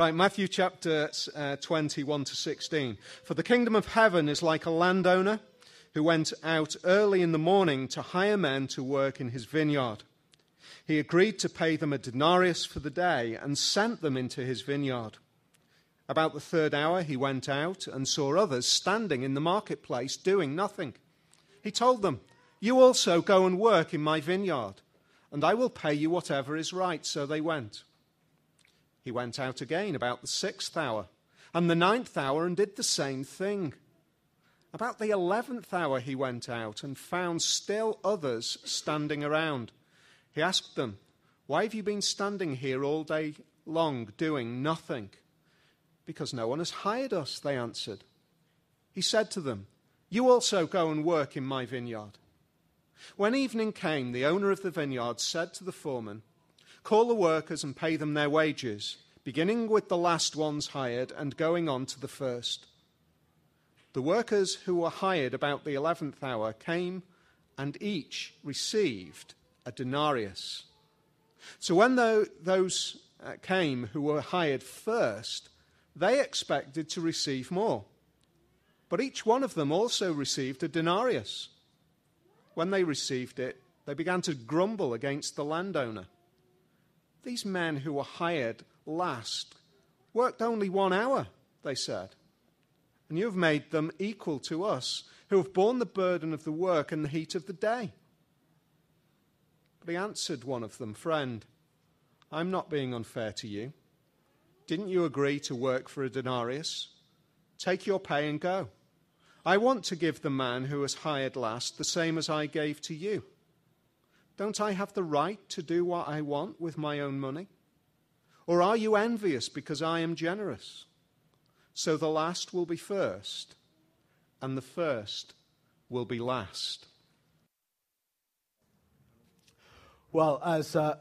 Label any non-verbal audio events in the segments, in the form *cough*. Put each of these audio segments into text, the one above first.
Right, Matthew chapter uh, 21 to 16. For the kingdom of heaven is like a landowner who went out early in the morning to hire men to work in his vineyard. He agreed to pay them a denarius for the day and sent them into his vineyard. About the third hour, he went out and saw others standing in the marketplace doing nothing. He told them, You also go and work in my vineyard, and I will pay you whatever is right. So they went. He went out again about the sixth hour and the ninth hour and did the same thing. About the eleventh hour, he went out and found still others standing around. He asked them, Why have you been standing here all day long doing nothing? Because no one has hired us, they answered. He said to them, You also go and work in my vineyard. When evening came, the owner of the vineyard said to the foreman, Call the workers and pay them their wages, beginning with the last ones hired and going on to the first. The workers who were hired about the eleventh hour came and each received a denarius. So when those uh, came who were hired first, they expected to receive more. But each one of them also received a denarius. When they received it, they began to grumble against the landowner. These men who were hired last worked only one hour, they said. And you have made them equal to us, who have borne the burden of the work and the heat of the day. But he answered one of them, Friend, I'm not being unfair to you. Didn't you agree to work for a denarius? Take your pay and go. I want to give the man who was hired last the same as I gave to you. Don't I have the right to do what I want with my own money? Or are you envious because I am generous? So the last will be first, and the first will be last. Well, as, uh,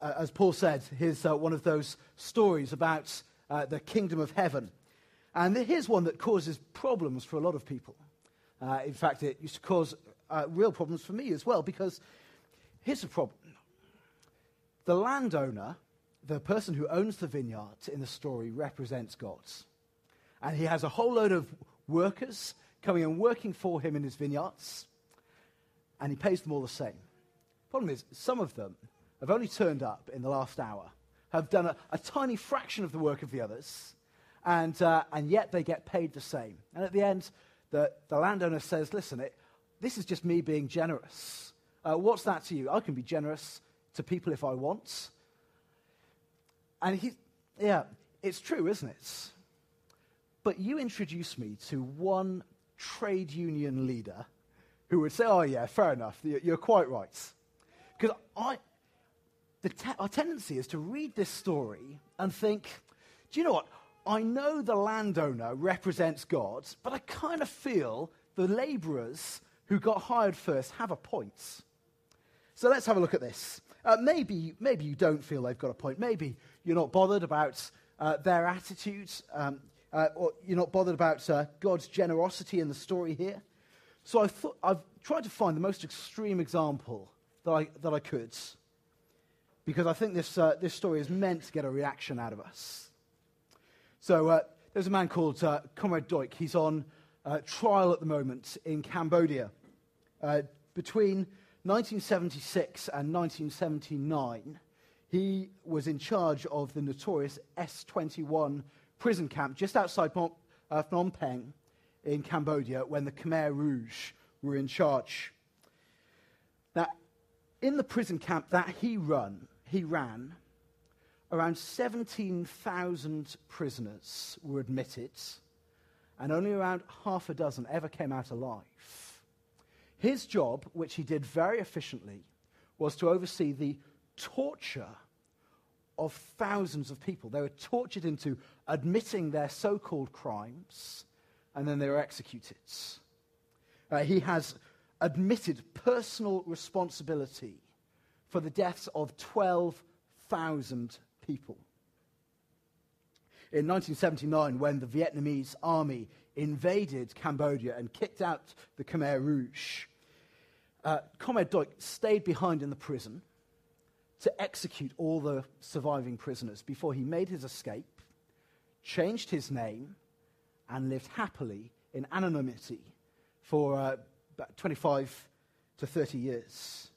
as Paul said, here's uh, one of those stories about uh, the kingdom of heaven. And here's one that causes problems for a lot of people. Uh, in fact, it used to cause uh, real problems for me as well, because Here's the problem the landowner, the person who owns the vineyard in the story, represents God. And he has a whole load of workers coming and working for him in his vineyards, and he pays them all the same. Problem is, some of them have only turned up in the last hour, have done a, a tiny fraction of the work of the others, and, uh, and yet they get paid the same. And at the end, the, the landowner says, Listen, it, this is just me being generous. Uh, what's that to you? I can be generous to people if I want. And he, yeah, it's true, isn't it? But you introduce me to one trade union leader who would say, oh, yeah, fair enough, you're quite right. Because I, te- our tendency is to read this story and think, do you know what? I know the landowner represents God, but I kind of feel the laborers who got hired first have a point. So let's have a look at this. Uh, maybe, maybe you don't feel they've got a point. Maybe you're not bothered about uh, their attitudes, um, uh, or you're not bothered about uh, God's generosity in the story here. So I thought, I've tried to find the most extreme example that I, that I could, because I think this, uh, this story is meant to get a reaction out of us. So uh, there's a man called Comrade Duch. He's on trial at the moment in Cambodia. between 1976 and 1979, he was in charge of the notorious S21 prison camp just outside Phnom, uh, Phnom Penh in Cambodia when the Khmer Rouge were in charge. Now, in the prison camp that he run, he ran, around 17,000 prisoners were admitted, and only around half a dozen ever came out alive. His job, which he did very efficiently, was to oversee the torture of thousands of people. They were tortured into admitting their so called crimes, and then they were executed. Uh, he has admitted personal responsibility for the deaths of 12,000 people. In 1979, when the Vietnamese army invaded Cambodia and kicked out the Khmer Rouge, uh, Comrade Duch stayed behind in the prison to execute all the surviving prisoners before he made his escape changed his name, and lived happily in anonymity for uh, about 25 to 30 years.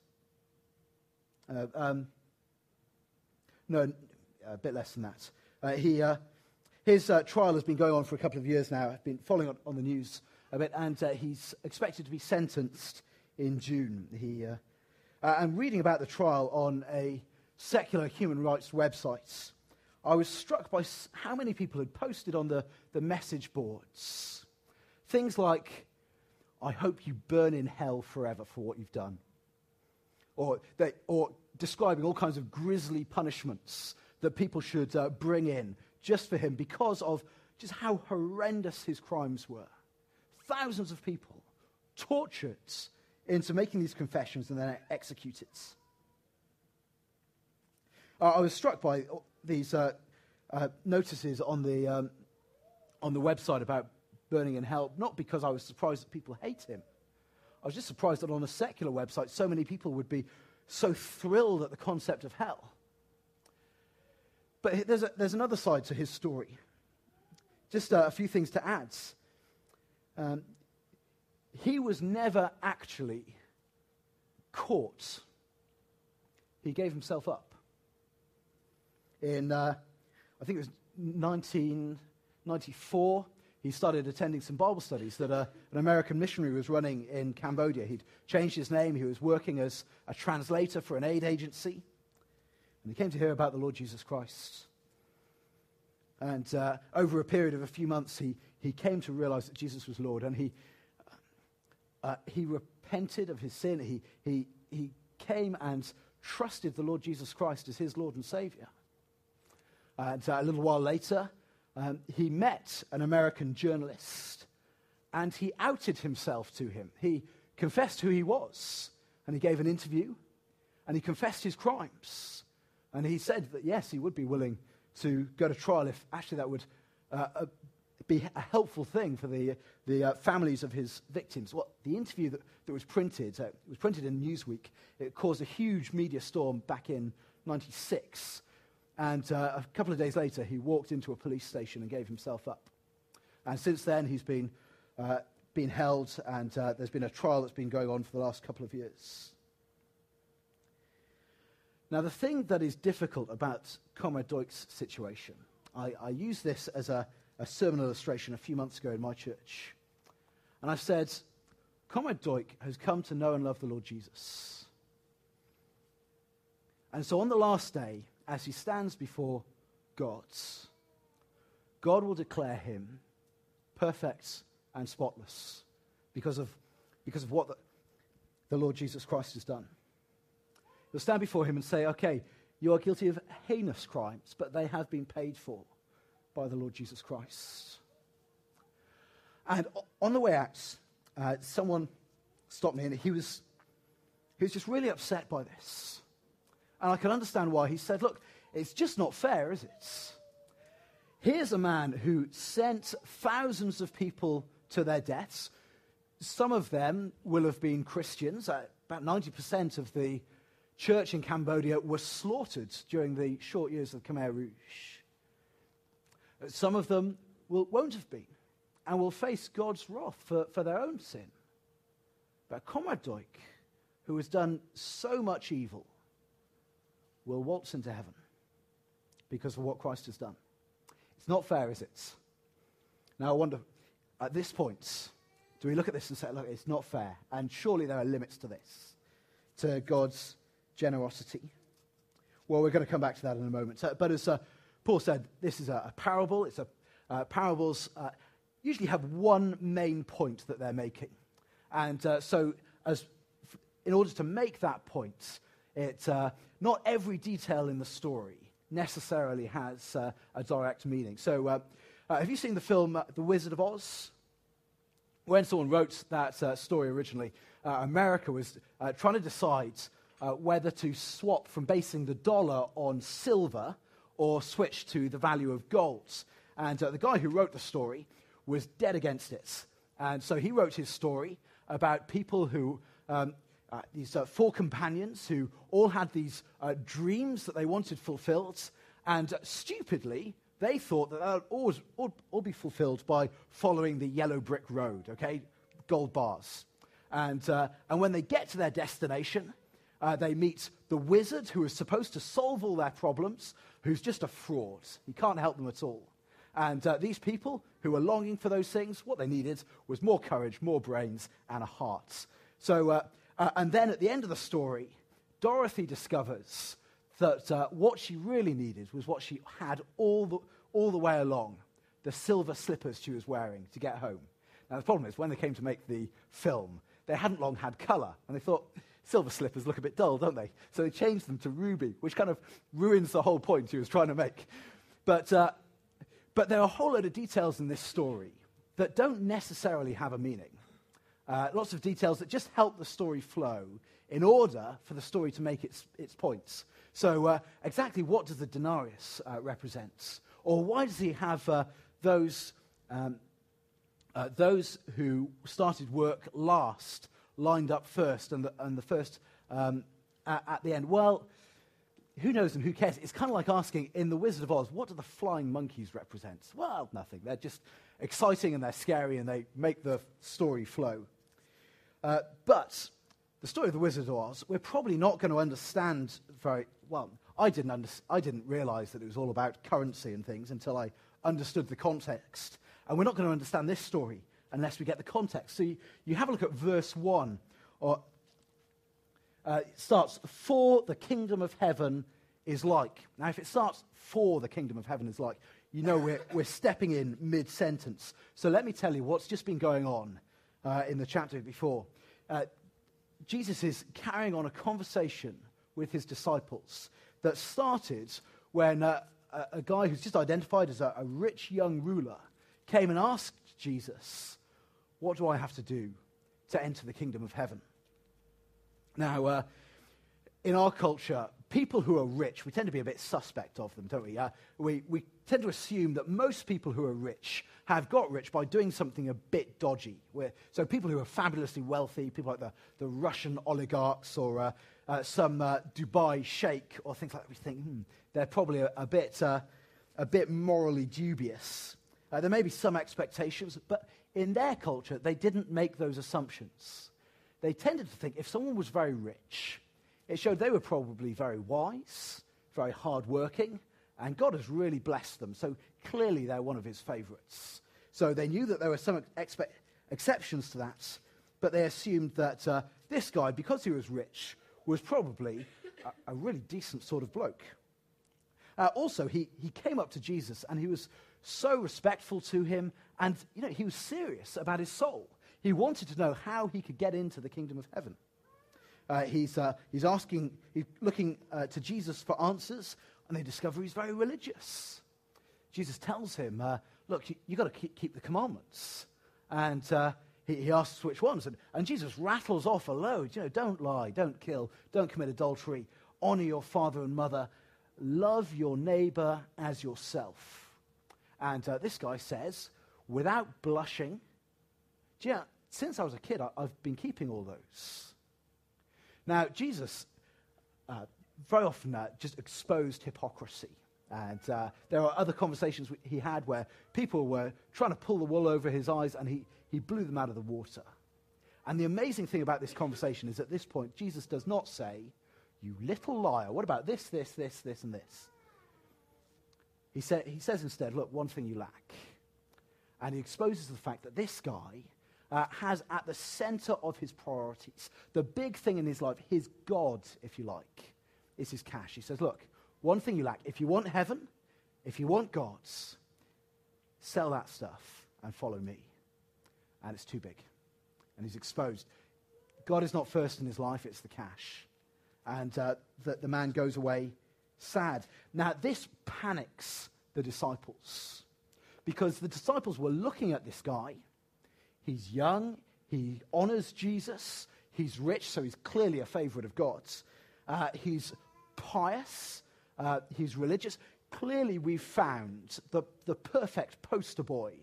Uh, um, no, a bit less than that. Uh, he, uh, his uh, trial has been going on for a couple of years now. I've been following on, on the news a bit, and uh, he's expected to be sentenced in June. He, uh, I'm reading about the trial on a secular human rights website. I was struck by how many people had posted on the, the message boards things like, I hope you burn in hell forever for what you've done. Or, they, or describing all kinds of grisly punishments that people should uh, bring in just for him because of just how horrendous his crimes were. Thousands of people tortured into making these confessions and then executed. Uh, I was struck by these uh, uh, notices on the, um, on the website about burning in hell, not because I was surprised that people hate him. I was just surprised that on a secular website, so many people would be so thrilled at the concept of hell. But there's, a, there's another side to his story. Just a few things to add. Um, he was never actually caught, he gave himself up. In, uh, I think it was 1994, he started attending some Bible studies that a, an American missionary was running in Cambodia. He'd changed his name, he was working as a translator for an aid agency. And he came to hear about the Lord Jesus Christ. And uh, over a period of a few months, he, he came to realize that Jesus was Lord. And he, uh, he repented of his sin. He, he, he came and trusted the Lord Jesus Christ as his Lord and Savior. And uh, a little while later, um, he met an American journalist and he outed himself to him. He confessed who he was and he gave an interview and he confessed his crimes. And he said that, yes, he would be willing to go to trial if actually that would uh, uh, be a helpful thing for the, the uh, families of his victims. Well, the interview that, that was printed, uh, was printed in Newsweek. It caused a huge media storm back in 96. And uh, a couple of days later, he walked into a police station and gave himself up. And since then, he's been, uh, been held, and there's been a trial that's been going on for the last couple of years. Now, the thing that is difficult about Comrade Duch's situation, I, I used this as a, a, sermon illustration a few months ago in my church. And I said, Comrade Duch has come to know and love the Lord Jesus. And so on the last day, as he stands before God, God will declare him perfect and spotless because of, because of what the, the Lord Jesus Christ has done. He'll stand before him and say, okay, you are guilty of heinous crimes, but they have been paid for by the Lord Jesus Christ. And on the way out, uh, someone stopped me and he was, he was just really upset by this. And I can understand why. He said, Look, it's just not fair, is it? Here's a man who sent thousands of people to their deaths. Some of them will have been Christians. Uh, about 90% of the church in Cambodia were slaughtered during the short years of Khmer Rouge. Some of them will, won't have been and will face God's wrath for, for their own sin. But Comrade Duch, who has done so much evil, will waltz into heaven because of what Christ has done. It's not fair, is it? Now, I wonder, at this point, do we look at this and say, look, it's not fair? And surely there are limits to this, to God's generosity? Well, we're going to come back to that in a moment. but as uh, Paul said, this is a, a parable. It's a, uh, parables uh, usually have one main point that they're making. And uh, so, as, in order to make that point, it, uh, not every detail in the story necessarily has uh, a direct meaning. So, have you seen the film The Wizard of Oz? When someone wrote that story originally, America was trying to decide uh, whether to swap from basing the dollar on silver or switch to the value of gold. And uh, the guy who wrote the story was dead against it. And so he wrote his story about people who, um, uh, these uh, four companions who all had these uh, dreams that they wanted fulfilled. And uh, stupidly, they thought that that would always all, all be fulfilled by following the yellow brick road, okay? Gold bars. And, uh, and when they get to their destination, uh, they meet the wizard who is supposed to solve all their problems, who's just a fraud. He can't help them at all. And uh, these people who were longing for those things, what they needed was more courage, more brains, and a heart. So, uh, uh, and then at the end of the story, Dorothy discovers that uh, what she really needed was what she had all the, all the way along the silver slippers she was wearing to get home. Now, the problem is, when they came to make the film, they hadn't long had colour, and they thought, silver slippers look a bit dull, don't they? So they changed them to ruby, which kind of ruins the whole point he was trying to make. But, uh, but there are a whole load of details in this story that don't necessarily have a meaning. Uh, lots of details that just help the story flow in order for the story to make its, its points. So, uh, exactly what does the denarius uh, represent? Or why does he have uh, those, um, uh, those who started work last lined up first and the, and the first um, at, at the end? Well, who knows and who cares? It's kind of like asking in The Wizard of Oz, what do the flying monkeys represent? Well, nothing. They're just exciting and they're scary and they make the story flow. Uh, but the story of The Wizard of Oz, we're probably not going to understand very well. I didn't, under, I didn't realize that it was all about currency and things until I understood the context. And we're not going to understand this story unless we get the context. So you, you have a look at verse 1, or uh, it starts, For the kingdom of heaven is like. Now, if it starts, For the kingdom of heaven is like, you know we're, *laughs* we're stepping in mid sentence. So let me tell you what's just been going on uh, in the chapter before. Uh, Jesus is carrying on a conversation with his disciples that started when uh, a, a, guy who's just identified as a, a rich young ruler came and asked Jesus, What do I have to do to enter the kingdom of heaven? Now, uh, in our culture, people who are rich, we tend to be a bit suspect of them, don't we? Uh, we, we tend to assume that most people who are rich have got rich by doing something a bit dodgy. We're, so people who are fabulously wealthy, people like the, the Russian oligarchs or uh, uh, some uh, Dubai sheikh or things like that, we think, hmm, they're probably a, a bit, uh, a bit morally dubious. Uh, there may be some expectations, but in their culture, they didn't make those assumptions. They tended to think if someone was very rich, it showed they were probably very wise, very hardworking, and God has really blessed them. So clearly they're one of his favorites. So they knew that there were some expe- exceptions to that, but they assumed that uh, this guy, because he was rich, was probably a, a really decent sort of bloke. Uh, also, he, he came up to Jesus and he was so respectful to him, and you know, he was serious about his soul. He wanted to know how he could get into the kingdom of heaven. Uh, he's, uh, he's asking, he's looking uh, to Jesus for answers, and they discover he's very religious. Jesus tells him, uh, Look, you, have got to keep, keep, the commandments. And uh, he, he, asks which ones. And, and Jesus rattles off a load. You know, don't lie, don't kill, don't commit adultery, honor your father and mother, love your neighbor as yourself. And uh, this guy says, without blushing, yeah, since I was a kid, I, have been keeping all those. Now, Jesus uh, very often uh, just exposed hypocrisy. And uh, there are other conversations he had where people were trying to pull the wool over his eyes and he, he blew them out of the water. And the amazing thing about this conversation is at this point, Jesus does not say, You little liar, what about this, this, this, this, and this? He, sa- he says instead, Look, one thing you lack. And he exposes the fact that this guy uh, has at the center of his priorities, the big thing in his life, his God, if you like, is his cash. He says, Look, one thing you lack. If you want heaven, if you want God's, sell that stuff and follow me. And it's too big. And he's exposed. God is not first in his life, it's the cash. And uh, the, the man goes away sad. Now, this panics the disciples because the disciples were looking at this guy He's young, he honors Jesus, he's rich, so he's clearly a favorite of God's. Uh, he's pious, uh, he's religious. Clearly, we've found the, the perfect poster boy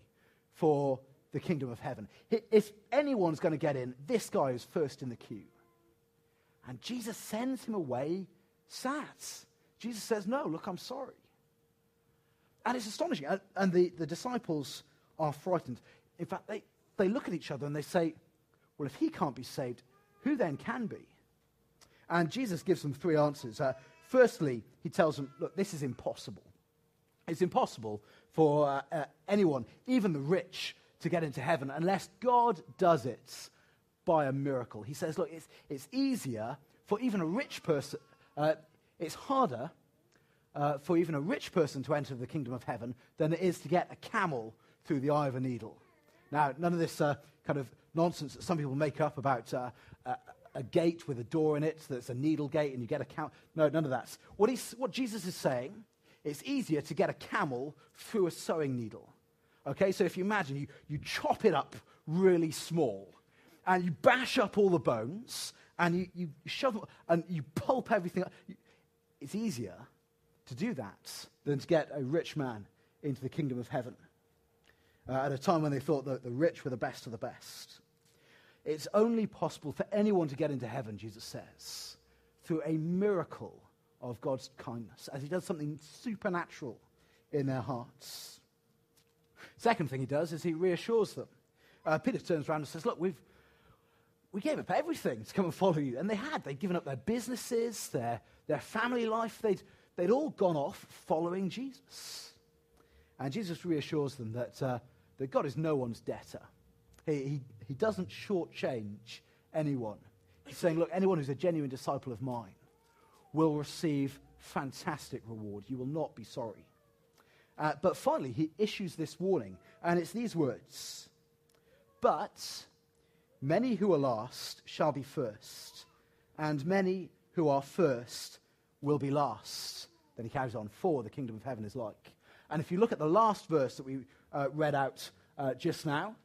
for the kingdom of heaven. If anyone's going to get in, this guy is first in the queue. And Jesus sends him away sad. Jesus says, No, look, I'm sorry. and it's astonishing. And, and the, the disciples are frightened. In fact, they, they look at each other and they say, Well, if he can't be saved, who then can be? And Jesus gives them three answers. Uh, firstly, he tells them, Look, this is impossible. It's impossible for uh, uh, anyone, even the rich, to get into heaven unless God does it by a miracle. He says, Look, it's, it's easier for even a rich person, uh, it's harder uh, for even a rich person to enter the kingdom of heaven than it is to get a camel through the eye of a needle. Now, none of this uh, kind of nonsense that some people make up about uh, a, a, gate with a door in it that's a needle gate and you get a camel. No, none of that. What, what Jesus is saying, it's easier to get a camel through a sewing needle. Okay, so if you imagine you, you chop it up really small and you bash up all the bones and you, you shove and you pulp everything up. It's easier to do that than to get a rich man into the kingdom of heaven uh, at a time when they thought that the rich were the best of the best. It's only possible for anyone to get into heaven, Jesus says, through a miracle of God's kindness, as he does something supernatural in their hearts. Second thing he does is he reassures them. Uh, Peter turns around and says, Look, we've, we gave up everything to come and follow you. And they had. They'd given up their businesses, their, their family life. They'd, they'd all gone off following Jesus. And Jesus reassures them that, uh, that God is no one's debtor. He, he, he doesn't shortchange anyone. He's saying, look, anyone who's a genuine disciple of mine will receive fantastic reward. You will not be sorry. Uh, but finally, he issues this warning, and it's these words But many who are last shall be first, and many who are first will be last. Then he carries on, For the kingdom of heaven is like. And if you look at the last verse that we uh, read out uh, just now,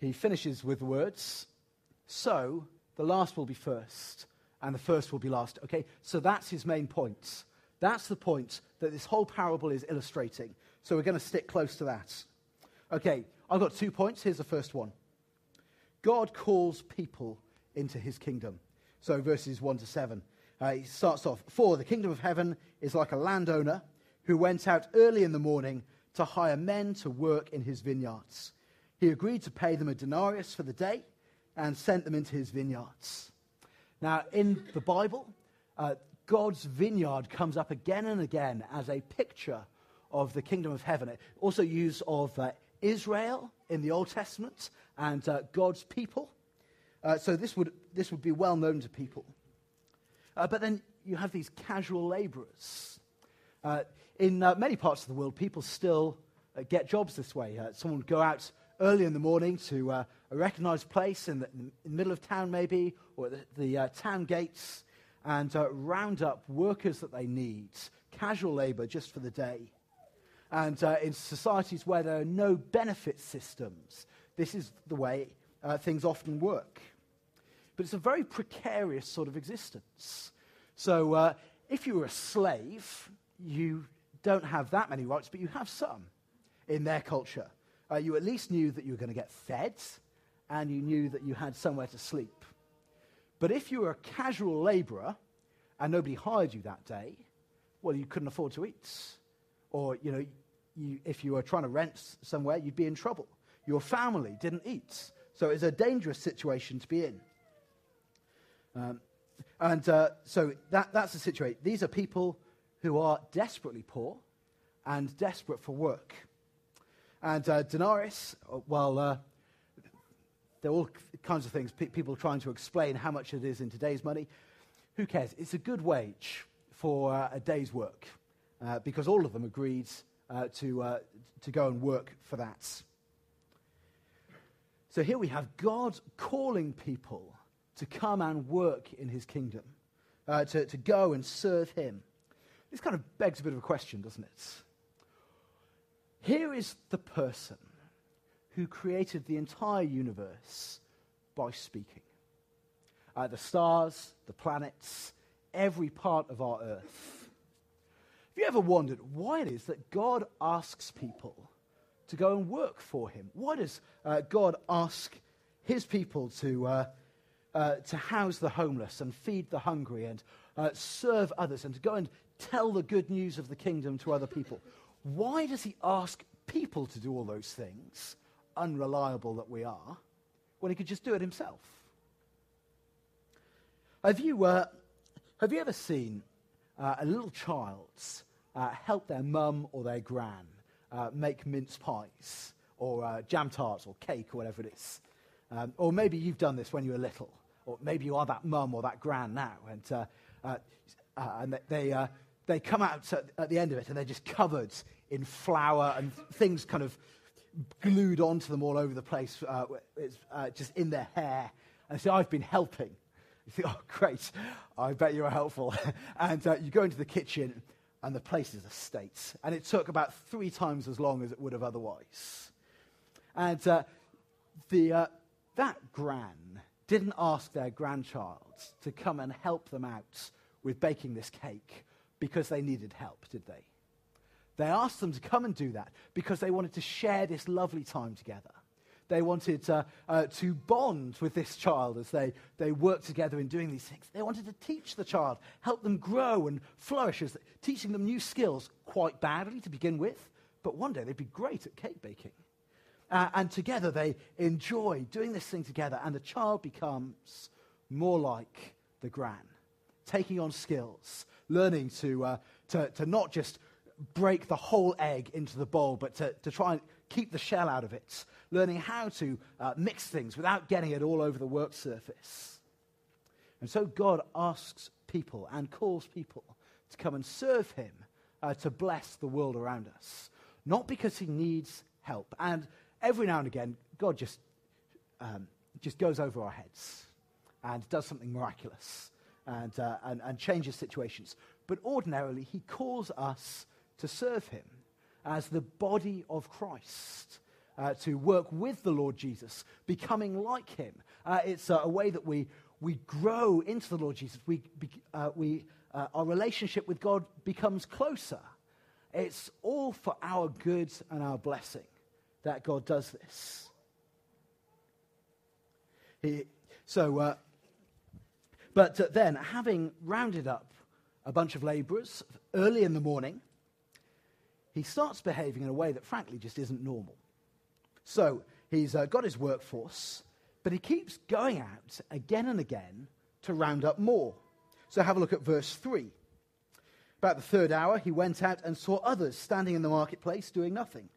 he finishes with the words, So the last will be first, and the first will be last. Okay, so that's his main point. That's the point that this whole parable is illustrating. So we're going to stick close to that. Okay, I've got two points. Here's the first one God calls people into his kingdom. So verses 1 to 7. Uh, he starts off For the kingdom of heaven is like a landowner who went out early in the morning to hire men to work in his vineyards. He agreed to pay them a denarius for the day and sent them into his vineyards. Now, in the Bible, uh, God's vineyard comes up again and again as a picture of the kingdom of heaven. It also used of uh, Israel in the Old Testament and uh, God's people. Uh, so this would, this would be well known to people. Uh, but then you have these casual laborers. Uh, in many parts of the world, people still get jobs this way. someone would go out early in the morning to a recognized place in the, in the, middle of town, maybe, or the, the town gates and uh, round up workers that they need, casual labor just for the day. And uh, in societies where there are no benefit systems, this is the way uh, things often work. But it's a very precarious sort of existence. So uh, if you were a slave, you don't have that many rights, but you have some in their culture. Uh, you at least knew that you were going to get fed, and you knew that you had somewhere to sleep. But if you were a casual laborer and nobody hired you that day, well, you couldn't afford to eat. Or, you know, you, if you were trying to rent somewhere, you'd be in trouble. Your family didn't eat. So it's a dangerous situation to be in. Um, and uh, so that, that's the situation. These are people who are desperately poor and desperate for work. And uh, denarius, uh, well, uh, there are all kinds of things, people trying to explain how much it is in today's money. Who cares? It's a good wage for uh, a day's work uh, because all of them agreed uh, to, uh, to go and work for that. So here we have God calling people to come and work in his kingdom, uh, to, to go and serve him. This kind of begs a bit of a question, doesn't it? Here is the person who created the entire universe by speaking. Uh, the stars, the planets, every part of our earth. Have you ever wondered why it is that God asks people to go and work for him? Why does uh, God ask his people to, uh, uh, to house the homeless and feed the hungry and uh, serve others and to go and tell the good news of the kingdom to other people. Why does he ask people to do all those things, unreliable that we are, when he could just do it himself? Have you, uh, have you ever seen uh, a little child uh, help their mum or their gran uh, make mince pies or uh, jam tarts or cake or whatever it is? Um, or maybe you've done this when you were little, or maybe you are that mum or that gran now, and, uh, and they, they come out at, the end of it and they're just covered in flour and things kind of glued onto them all over the place, uh, it's, uh, just in their hair. And say, I've been helping. You *laughs* think, oh, great, I bet you were helpful. *laughs* and uh, you go into the kitchen and the place is a state. And it took about three times as long as it would have otherwise. And uh, the, uh, that gran didn't ask their grandchild to come and help them out with baking this cake because they needed help, did they? They asked them to come and do that because they wanted to share this lovely time together. They wanted uh, to bond with this child as they, they worked together in doing these things. They wanted to teach the child, help them grow and flourish, as teaching them new skills quite badly to begin with, but one day they'd be great at cake baking. Uh, and together they enjoy doing this thing together, and the child becomes more like the gran, taking on skills, learning to, uh, to, to not just break the whole egg into the bowl, but to, to try and keep the shell out of it, learning how to uh, mix things without getting it all over the work surface. And so God asks people and calls people to come and serve him uh, to bless the world around us, not because he needs help. And every now and again, God just, um, just goes over our heads and does something miraculous and, uh, and, and changes situations. But ordinarily, he calls us to serve him as the body of Christ. Uh, to work with the Lord Jesus, becoming like him. Uh, it's uh, a way that we, we grow into the Lord Jesus. We, uh, we, uh, our relationship with God becomes closer. It's all for our good and our blessing that God does this. He, so, uh, but then, having rounded up a bunch of laborers early in the morning, he starts behaving in a way that, frankly, just isn't normal. So, he's uh, got his workforce, but he keeps going out again and again to round up more. So, have a look at verse 3. About the third hour, he went out and saw others standing in the marketplace doing nothing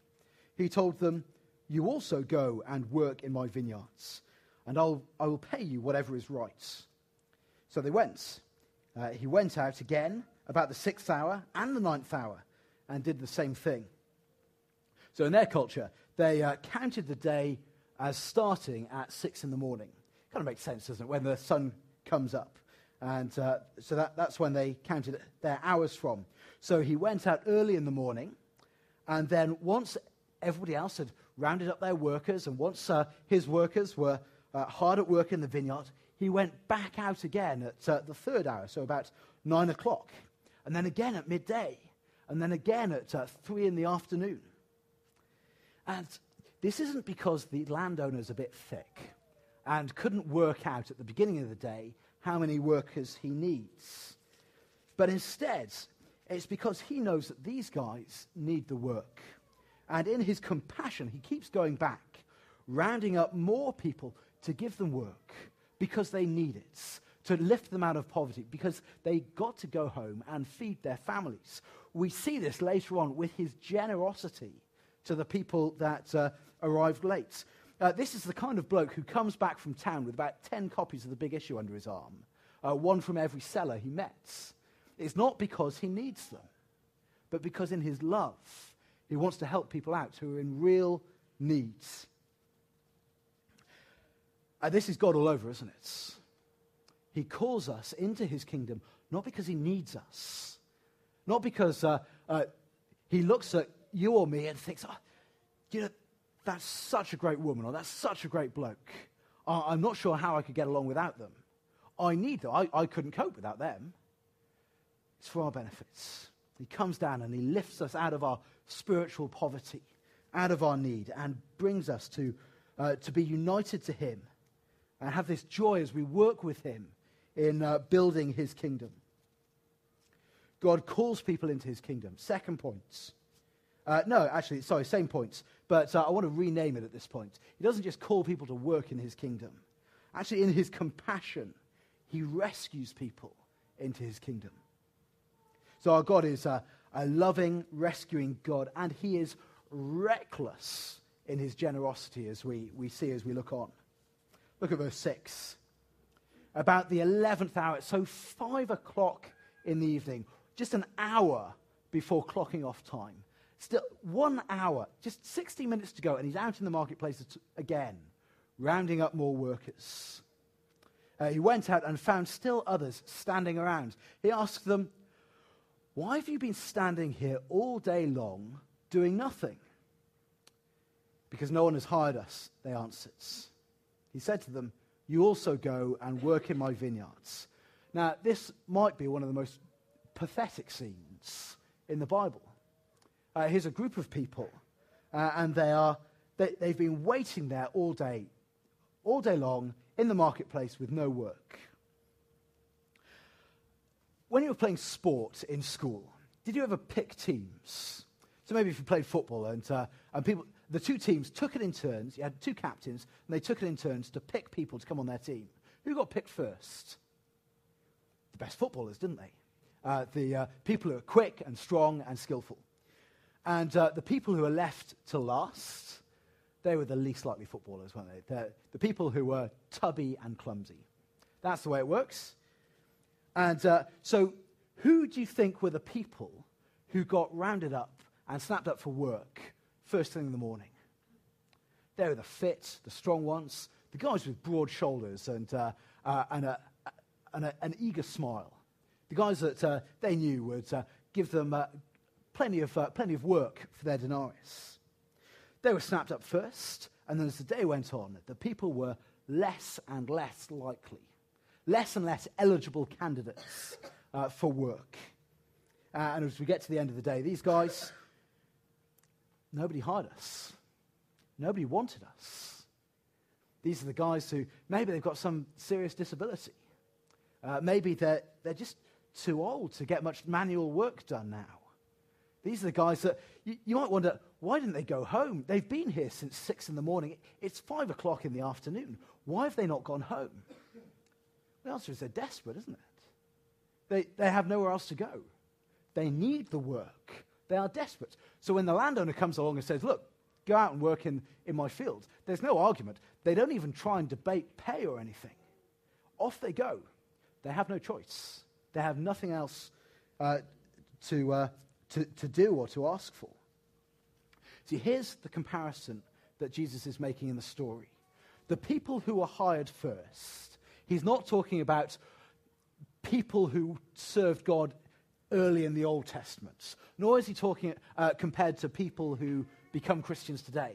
he told them, You also go and work in my vineyards, and I'll, I will pay you whatever is right. So they went. Uh, he went out again about the sixth hour and the ninth hour and did the same thing. So in their culture, they uh, counted the day as starting at six in the morning. Kind of makes sense, doesn't it? When the sun comes up. And uh, so that, that's when they counted their hours from. So he went out early in the morning, and then once everybody else had rounded up their workers, and once uh, his workers were uh, hard at work in the vineyard, he went back out again at uh, the third hour, so about nine o'clock, and then again at midday, and then again at uh, three in the afternoon. And this isn't because the landowner's a bit thick and couldn't work out at the beginning of the day how many workers he needs. But instead, it's because he knows that these guys need the work. And in his compassion, he keeps going back, rounding up more people to give them work because they need it, to lift them out of poverty, because they got to go home and feed their families. We see this later on with his generosity to the people that uh, arrived late. Uh, this is the kind of bloke who comes back from town with about 10 copies of the big issue under his arm, uh, one from every seller he meets. It's not because he needs them, but because in his love, he wants to help people out who are in real needs. And this is God all over, isn't it? He calls us into his kingdom not because he needs us, not because uh, uh, he looks at you or me and thinks, oh, you know, that's such a great woman or that's such a great bloke. Uh, I'm not sure how I could get along without them. I need them. I, I couldn't cope without them. It's for our benefits. He comes down and he lifts us out of our spiritual poverty, out of our need, and brings us to, uh, to be united to him and have this joy as we work with him in uh, building his kingdom. God calls people into his kingdom. Second point. Uh, no, actually, sorry, same points, but uh, I want to rename it at this point. He doesn't just call people to work in his kingdom. Actually, in his compassion, he rescues people into his kingdom. So our God is a, a loving, rescuing God, and he is reckless in his generosity as we, we see as we look on. Look at verse 6. About the 11th hour, so 5 o'clock in the evening, just an hour before clocking off time. Still, one hour, just 60 minutes to go, and he's out in the marketplace again, rounding up more workers. Uh, he went out and found still others standing around. He asked them, Why have you been standing here all day long doing nothing? Because no one has hired us, they answered. He said to them, You also go and work in my vineyards. Now, this might be one of the most pathetic scenes in the Bible. Uh, here's a group of people, uh, and they are, they, they've been waiting there all day, all day long in the marketplace with no work. When you were playing sport in school, did you ever pick teams? So maybe if you played football and, uh, and people, the two teams took it in turns, you had two captains, and they took it in turns to pick people to come on their team. Who got picked first? The best footballers, didn't they? Uh, the uh, people who are quick and strong and skillful. And uh, the people who are left to last, they were the least likely footballers, weren't they? The, the people who were tubby and clumsy. That's the way it works. And uh, so, who do you think were the people who got rounded up and snapped up for work first thing in the morning? They were the fit, the strong ones, the guys with broad shoulders and, uh, uh, and, a, and a, an eager smile. The guys that uh, they knew would uh, give them uh, plenty of, uh, plenty of work for their denarius. They were snapped up first, and then as the day went on, the people were less and less likely, less and less eligible candidates uh, for work. Uh, and as we get to the end of the day, these guys, nobody hired us. Nobody wanted us. These are the guys who maybe they've got some serious disability. Uh, maybe they're, they're just too old to get much manual work done now. These are the guys that you, you, might wonder, why didn't they go home? They've been here since six in the morning. It's five o'clock in the afternoon. Why have they not gone home? The answer is they're desperate, isn't it? They, they have nowhere else to go. They need the work. They are desperate. So when the landowner comes along and says, look, go out and work in, in my field, there's no argument. They don't even try and debate pay or anything. Off they go. They have no choice. They have nothing else uh, to, uh, to, to do or to ask for. See, here's the comparison that Jesus is making in the story. The people who were hired first, he's not talking about people who served God early in the Old Testament, nor is he talking uh, compared to people who become Christians today,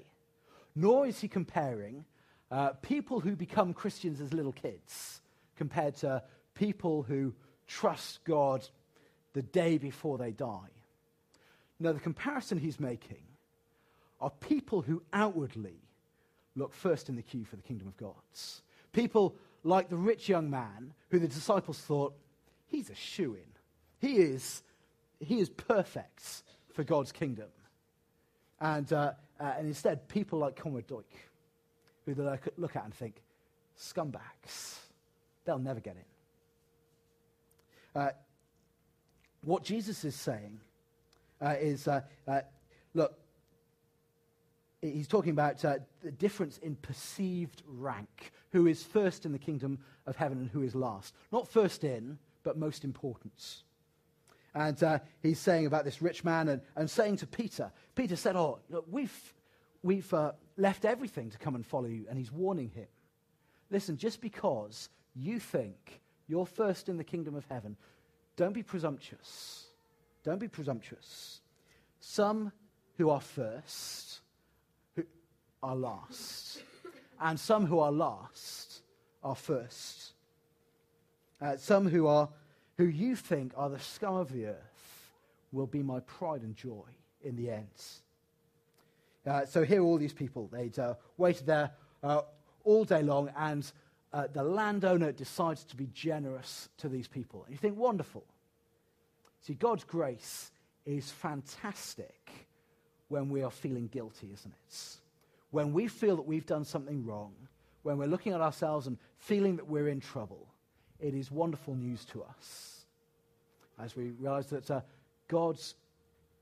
nor is he comparing uh, people who become Christians as little kids compared to people who trust God the day before they die. Now, the comparison he's making are people who outwardly look first in the queue for the kingdom of God. People like the rich young man who the disciples thought, he's a shoe in. He is, he is perfect for God's kingdom. And, uh, uh, and instead, people like Comrade Duch, who they look at and think, scumbags, they'll never get in. Uh, what Jesus is saying uh, is uh, uh, look, he's talking about uh, the difference in perceived rank. Who is first in the kingdom of heaven and who is last? Not first in, but most importance. And uh, he's saying about this rich man and, and saying to Peter, Peter said, Oh, look, we've, we've uh, left everything to come and follow you. And he's warning him. Listen, just because you think you're first in the kingdom of heaven, don't be presumptuous. Don't be presumptuous. Some who are first who are last, and some who are last are first. Uh, some who are who you think are the scum of the earth will be my pride and joy in the end. Uh, so here are all these people. They'd uh, waited there uh, all day long, and uh, the landowner decides to be generous to these people. You think, wonderful. See, God's grace is fantastic when we are feeling guilty, isn't it? When we feel that we've done something wrong, when we're looking at ourselves and feeling that we're in trouble, it is wonderful news to us. As we realize that uh, God's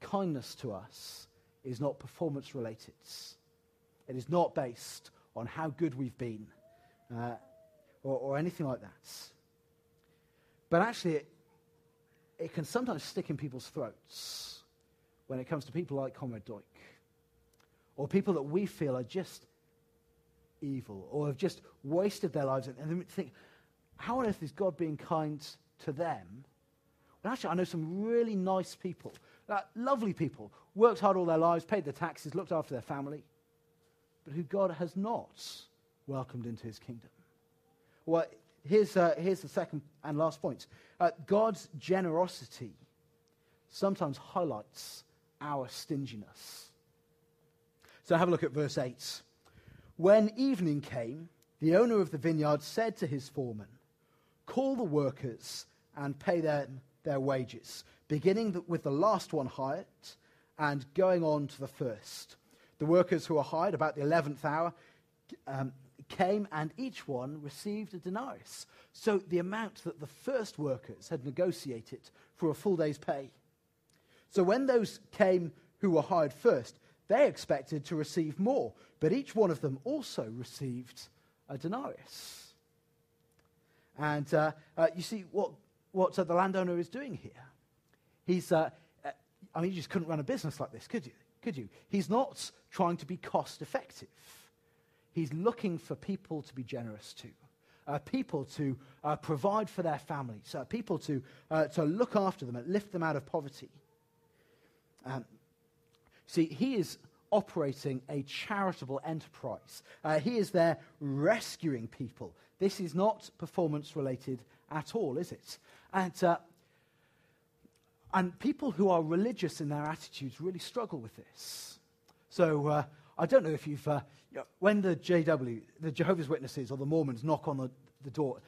kindness to us is not performance related, it is not based on how good we've been uh, or, or, anything like that. But actually, it, it can sometimes stick in people's throats when it comes to people like Comrade Duch or people that we feel are just evil or have just wasted their lives and, and think, how on earth is God being kind to them? Well, actually, I know some really nice people, uh, lovely people, worked hard all their lives, paid their taxes, looked after their family, but who God has not welcomed into his kingdom. Well, here's, uh, here's the second and last point uh, God's generosity sometimes highlights our stinginess. So have a look at verse 8. When evening came, the owner of the vineyard said to his foreman, Call the workers and pay them their wages, beginning with the last one hired and going on to the first. The workers who are hired about the eleventh hour um, came, and each one received a denarius. So the amount that the first workers had negotiated for a full day's pay. So when those came who were hired first, they expected to receive more, but each one of them also received a denarius. And uh, uh, you see what, what uh, the landowner is doing here. He's, uh, uh, I mean, you just couldn't run a business like this, could you? Could you? He's not trying to be cost effective. He's looking for people to be generous to, uh, people to provide for their families, people to, to look after them and lift them out of poverty. Um, see, he is operating a charitable enterprise. Uh, he is there rescuing people. This is not performance related at all, is it? And, uh, and people who are religious in their attitudes really struggle with this. So uh, I don't know if you've, uh, you know, when the JW, the Jehovah's Witnesses or the Mormons knock on the, the door,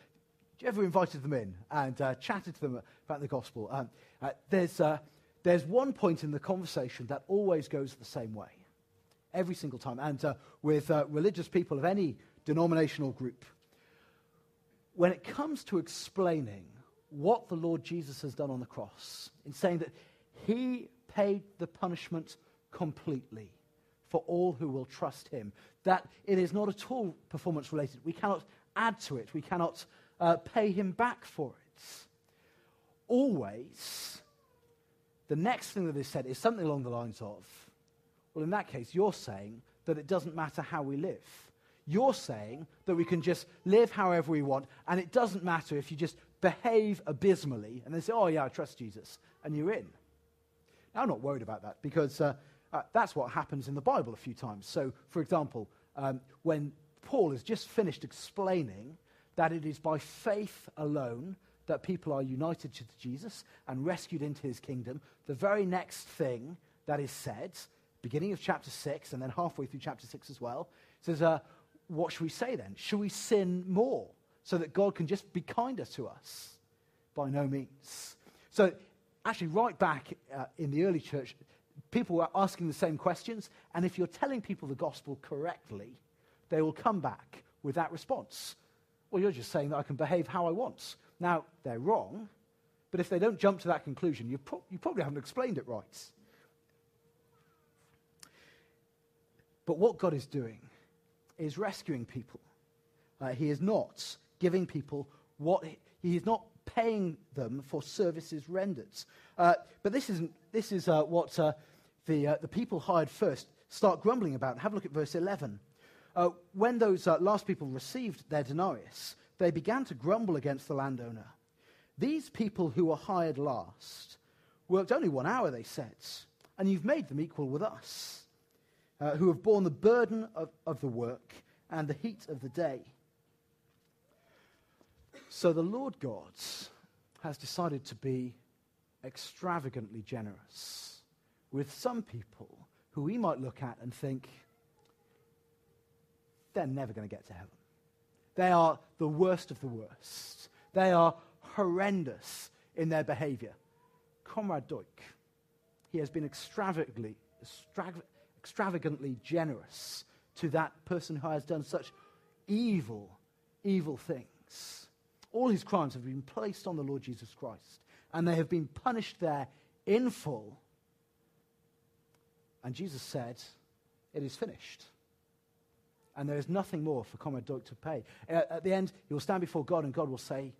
you ever invited them in and uh, chatted to them about the gospel? Um, uh, there's, there's one point in the conversation that always goes the same way every single time. And uh, with uh, religious people of any denominational group, when it comes to explaining what the Lord Jesus has done on the cross, in saying that he paid the punishment completely for all who will trust him, that it is not at all performance related. We cannot add to it, we cannot uh, pay him back for it. Always, the next thing that is said is something along the lines of, well, in that case, you're saying that it doesn't matter how we live. You're saying that we can just live however we want, and it doesn't matter if you just behave abysmally and then say, oh, yeah, I trust Jesus, and you're in. Now, I'm not worried about that because uh, uh, that's what happens in the Bible a few times. So, for example, um, when Paul has just finished explaining that it is by faith alone that people are united to Jesus and rescued into his kingdom, the very next thing that is said beginning of chapter 6 and then halfway through chapter 6 as well. says, uh, What should we say then? Should we sin more so that God can just be kinder to us? By no means. So, actually, right back uh, in the early church, people are asking the same questions, and if you're telling people the gospel correctly, they will come back with that response. Well, you're just saying that I can behave how I want. Now, they're wrong, but if they don't jump to that conclusion, you, pro- you probably haven't explained it right. But what God is doing is rescuing people. Uh, he is not giving people what he is not paying them for services rendered. Uh, but this, isn't, this is uh, what uh, the, uh, the people hired first start grumbling about. Have a look at verse 11. Uh, when those last people received their denarius, they began to grumble against the landowner. These people who were hired last worked only one hour, they said, and you've made them equal with us uh, who have borne the burden of, of the work and the heat of the day. So the Lord God has decided to be extravagantly generous with some people who we might look at and think, they're never going to get to heaven. They are the worst of the worst. They are horrendous in their behavior. Comrade Duch, he has been extravagantly, extrav- extravagantly generous to that person who has done such evil, evil things. All his crimes have been placed on the Lord Jesus Christ, and they have been punished there in full. And Jesus said, It is finished. And there is nothing more for Duch to pay. At the end, he will stand before God, and God will say,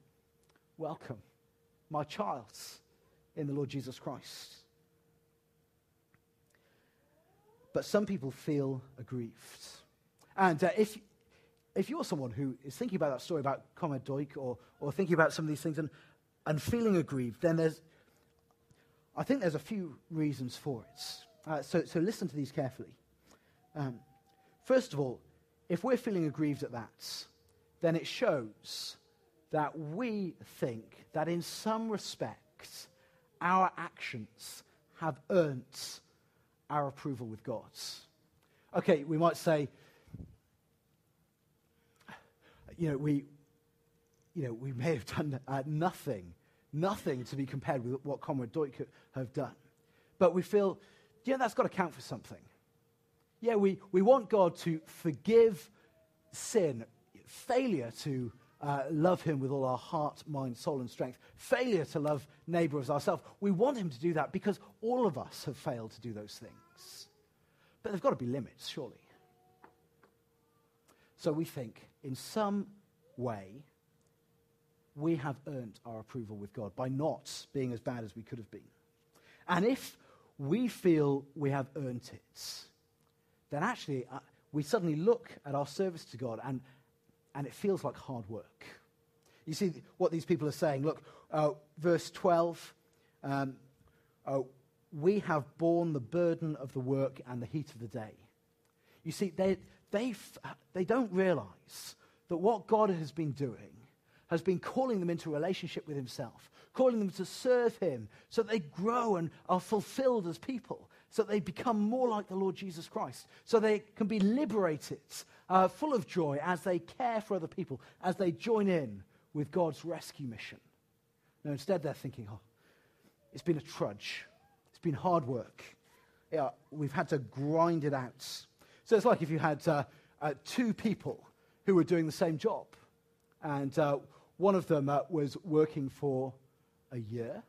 Welcome, my child, in the Lord Jesus Christ. But some people feel aggrieved. And uh, if, if you're someone who is thinking about that story about Duch or, or thinking about some of these things and, and feeling aggrieved, then there's, I think there's a few reasons for it. Uh, so, so listen to these carefully. Um, first of all, if we're feeling aggrieved at that, then it shows that we think that in some respects our actions have earned our approval with God's. Okay, we might say, you know, we, you know, we may have done uh, nothing, nothing to be compared with what Comrade Duch have done. But we feel, yeah, that's got to count for something. Yeah, we, we want God to forgive sin, failure to uh, love Him with all our heart, mind, soul, and strength, failure to love neighbor as ourselves. We want Him to do that because all of us have failed to do those things. But there've got to be limits, surely. So we think, in some way, we have earned our approval with God by not being as bad as we could have been. And if we feel we have earned it, then actually uh, we suddenly look at our service to God and, and it feels like hard work. You see what these people are saying. Look, uh, verse 12 um, uh, we have borne the burden of the work and the heat of the day. You see, they, they, they don't realize that what God has been doing has been calling them into a relationship with Himself, calling them to serve Him so they grow and are fulfilled as people, so they become more like the Lord Jesus Christ, so they can be liberated, uh, full of joy as they care for other people, as they join in with God's rescue mission. No, instead they're thinking, oh, it's been a trudge. It's been hard work. Yeah, we've had to grind it out. So it's like if you had uh, uh, two people who were doing the same job. And uh, one of them uh, was working for a year.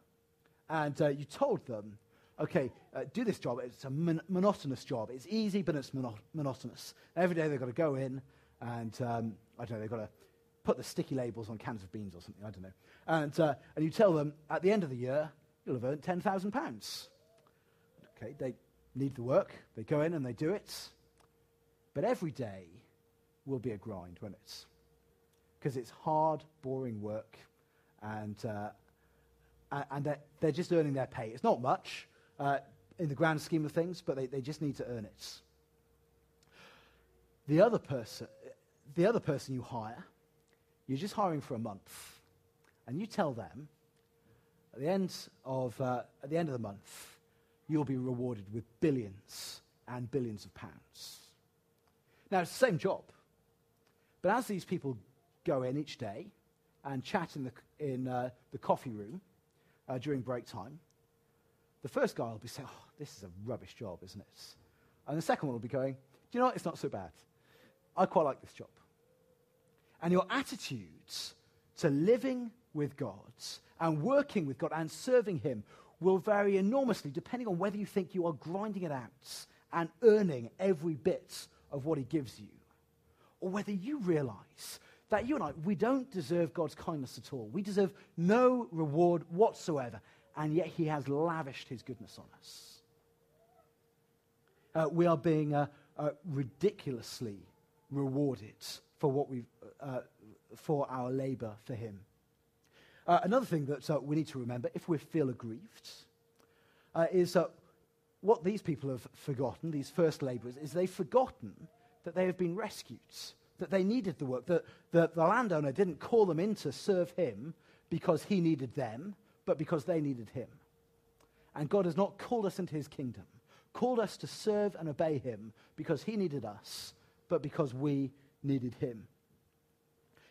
And uh, you told them, okay, uh, do this job. It's a mon- monotonous job. It's easy, but it's mono- monotonous. Every day they've got to go in and, um, I don't know, they've got to put the sticky labels on cans of beans or something. I don't know. And, uh, and you tell them, at the end of the year, you'll have earned £10,000. Okay, they need the work. They go in and they do it. But every day will be a grind, won't it? Because it's hard, boring work, and, uh, and they're, they're, just earning their pay. It's not much uh, in the grand scheme of things, but they, they just need to earn it. The other person, the other person you hire, you're just hiring for a month, and you tell them at the end of, uh, at the, end of the month, you'll be rewarded with billions and billions of pounds. Now, it's the same job. But as these people go in each day and chat in the, in, uh, the coffee room uh, during break time, the first guy will be saying, oh, this is a rubbish job, isn't it? And the second one will be going, do you know what? It's not so bad. I quite like this job. And your attitudes to living with God and working with God and serving Him will vary enormously depending on whether you think you are grinding it out and earning every bit of what He gives you, or whether you realize that you and I, we don't deserve God's kindness at all. We deserve no reward whatsoever, and yet He has lavished His goodness on us. Uh, we are being uh, uh, ridiculously rewarded for what we've, uh, for our labor for Him. Uh, another thing that uh, we need to remember, if we feel aggrieved, is what these people have forgotten, these first laborers, is they've forgotten that they have been rescued, that they needed the work, that, that the landowner didn't call them in to serve him because he needed them, but because they needed him. And God has not called us into his kingdom, called us to serve and obey him because he needed us, but because we needed him.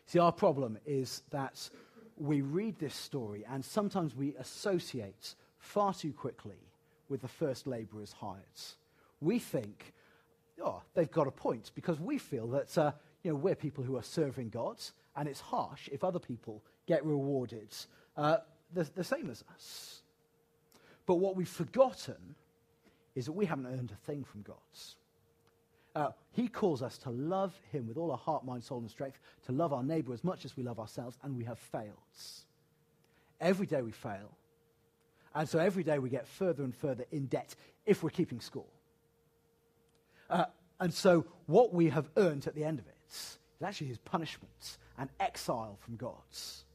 See, our problem is that we read this story and sometimes we associate far too quickly with the first labourers hired. We think, oh, they've got a point because we feel that uh, you know, we're people who are serving God, and it's harsh if other people get rewarded uh, the, the same as us. But what we've forgotten is that we haven't earned a thing from God. Uh, he calls us to love him with all our heart, mind, soul, and strength, to love our neighbor as much as we love ourselves, and we have failed. Every day we fail. And so every day we get further and further in debt if we're keeping score. Uh, and so what we have earned at the end of it is actually his punishment and exile from God's.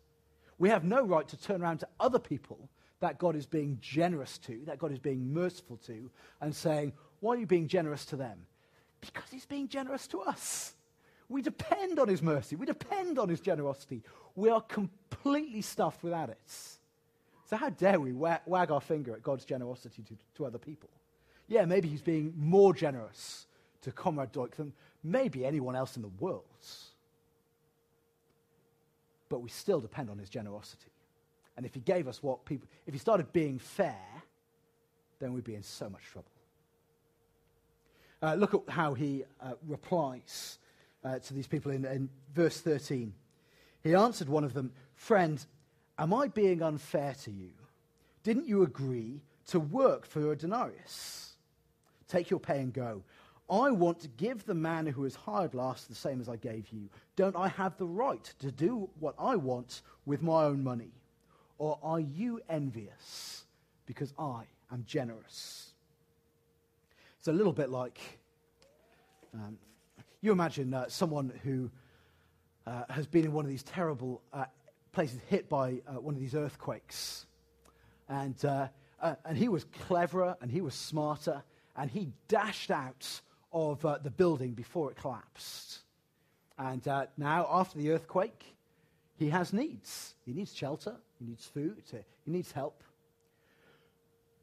We have no right to turn around to other people that God is being generous to, that God is being merciful to, and saying, Why are you being generous to them? Because he's being generous to us. We depend on his mercy. We depend on his generosity. We are completely stuffed without it. So, how dare we wag, wag our finger at God's generosity to, to other people? Yeah, maybe he's being more generous to Comrade Duch than maybe anyone else in the world. But we still depend on his generosity. And if he gave us what people, if he started being fair, then we'd be in so much trouble. Uh, look at how he uh, replies uh, to these people in, in verse 13. He answered one of them, Friend, am I being unfair to you? Didn't you agree to work for a denarius? Take your pay and go. I want to give the man who was hired last the same as I gave you. Don't I have the right to do what I want with my own money? Or are you envious because I am generous? It's a little bit like um, you imagine uh, someone who uh, has been in one of these terrible uh, places hit by uh, one of these earthquakes. And, uh, uh, and he was cleverer and he was smarter and he dashed out of uh, the building before it collapsed. And uh, now, after the earthquake, he has needs. He needs shelter, he needs food, uh, he needs help.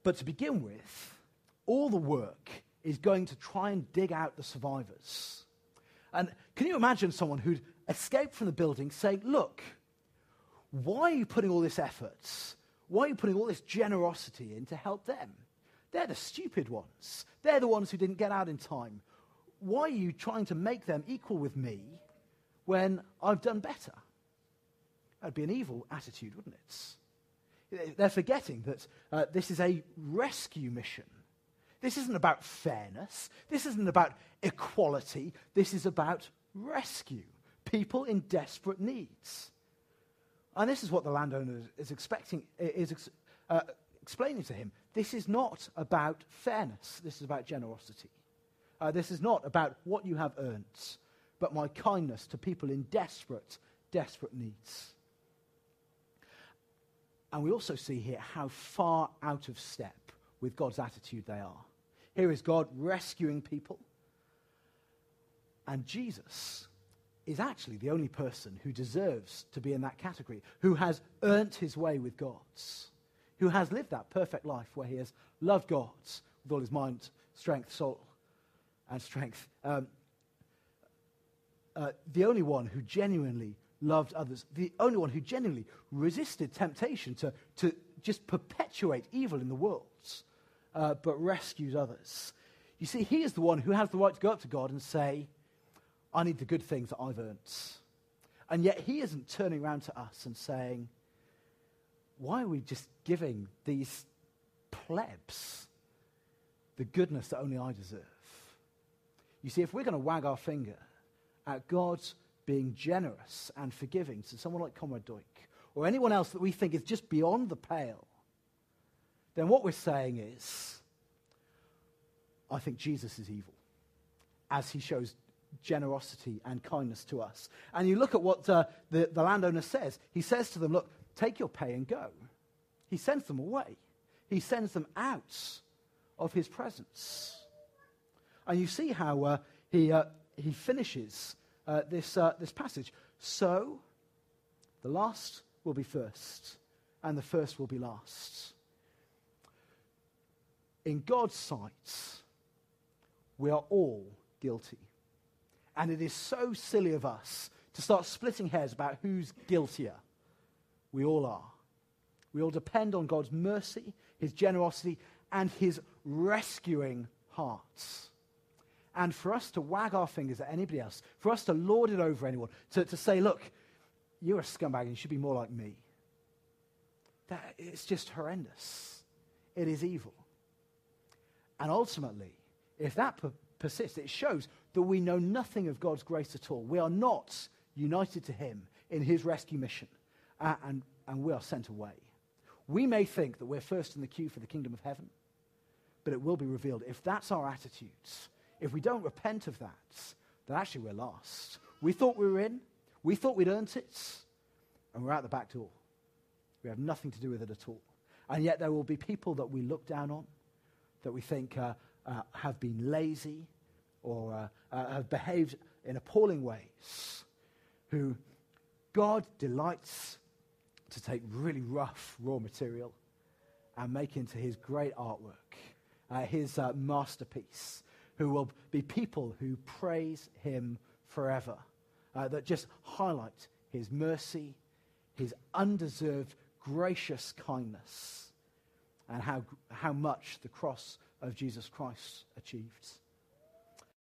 But to begin with, all the work is going to try and dig out the survivors. And can you imagine someone who'd escaped from the building saying, Look, why are you putting all this effort? Why are you putting all this generosity in to help them? They're the stupid ones. They're the ones who didn't get out in time. Why are you trying to make them equal with me when I've done better? That'd be an evil attitude, wouldn't it? They're forgetting that uh, this is a rescue mission. This isn't about fairness. This isn't about equality. This is about rescue. People in desperate needs. And this is what the landowner is expecting, is uh, explaining to him. This is not about fairness. This is about generosity. Uh, this is not about what you have earned, but my kindness to people in desperate, desperate needs. And we also see here how far out of step with God's attitude they are. Here is God rescuing people. And Jesus is actually the only person who deserves to be in that category, who has earned his way with God's, who has lived that perfect life where he has loved God with all his mind, strength, soul, and strength. Um, uh, the only one who genuinely loved others, the only one who genuinely resisted temptation to, to just perpetuate evil in the world, uh, but rescues others. You see, he is the one who has the right to go up to God and say, I need the good things that I've earned. And yet he isn't turning around to us and saying, Why are we just giving these plebs the goodness that only I deserve? You see, if we're going to wag our finger at God's being generous and forgiving to someone like Comrade Duch or anyone else that we think is just beyond the pale, then what we're saying is, I think Jesus is evil as he shows generosity and kindness to us. And you look at what uh, the, the landowner says. He says to them, Look, take your pay and go. He sends them away, he sends them out of his presence. And you see how uh, he, uh, he finishes uh, this, uh, this passage. So, the last will be first, and the first will be last. In God's sight, we are all guilty. And it is so silly of us to start splitting hairs about who's guiltier. We all are. We all depend on God's mercy, his generosity, and his rescuing hearts. And for us to wag our fingers at anybody else, for us to lord it over anyone, to, to say, look, you're a scumbag and you should be more like me, that, it's just horrendous. It is evil. And ultimately, if that per- persists, it shows that we know nothing of God's grace at all. We are not united to Him in His rescue mission, and, and we are sent away. We may think that we're first in the queue for the kingdom of heaven, but it will be revealed. If that's our attitudes, if we don't repent of that, then actually we're lost. We thought we were in, we thought we'd earned it, and we're out the back door. We have nothing to do with it at all. And yet there will be people that we look down on, that we think uh, uh, have been lazy or uh, uh have behaved in appalling ways, who God delights to take really rough raw material and make into his great artwork, uh, his uh, masterpiece, who will be people who praise him forever, that just highlight his mercy, his undeserved gracious kindness and how, how much the cross of Jesus Christ achieves.